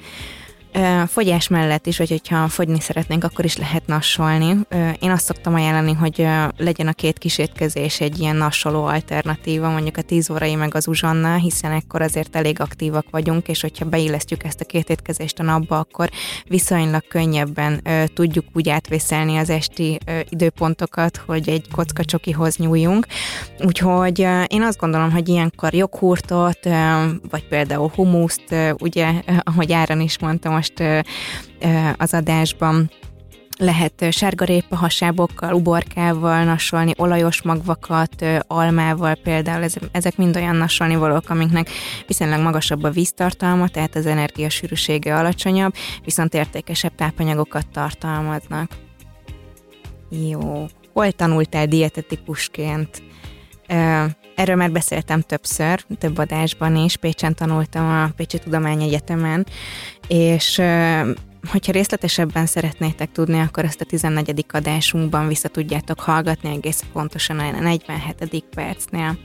Fogyás mellett is, vagy hogyha fogyni szeretnénk, akkor is lehet nassolni. Én azt szoktam ajánlani, hogy legyen a két kísértkezés egy ilyen nassoló alternatíva, mondjuk a 10 órai meg az uzsannál, hiszen ekkor azért elég aktívak vagyunk, és hogyha beillesztjük ezt a két étkezést a napba, akkor viszonylag könnyebben tudjuk úgy átvészelni az esti időpontokat, hogy egy kocka csokihoz nyúljunk. Úgyhogy én azt gondolom, hogy ilyenkor joghurtot, vagy például humuszt, ugye, ahogy Áron is mondtam, most az adásban lehet sárgarépa hasábokkal, uborkával nasolni, olajos magvakat, almával például, ezek mind olyan nasolni valók, amiknek viszonylag magasabb a víztartalma, tehát az energiasűrűsége alacsonyabb, viszont értékesebb tápanyagokat tartalmaznak. Jó. Hol tanultál dietetikusként? Erről már beszéltem többször, több adásban is, Pécsen tanultam a Pécsi Tudományegyetemen, és Hogyha részletesebben szeretnétek tudni, akkor ezt a 14. adásunkban vissza tudjátok hallgatni egész pontosan a 47. percnél.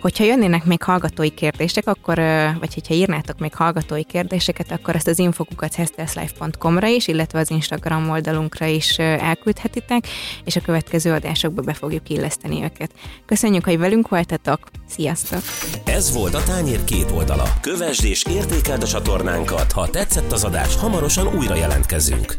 Hogyha jönnének még hallgatói kérdések, akkor, vagy hogyha írnátok még hallgatói kérdéseket, akkor ezt az infokukat hestelslife.com-ra is, illetve az Instagram oldalunkra is elküldhetitek, és a következő adásokba be fogjuk illeszteni őket. Köszönjük, hogy velünk voltatok, sziasztok! Ez volt a Tányér két oldala. Kövesd és értékeld a csatornánkat, ha tetszett az adás, hamarosan újra jelentkezünk.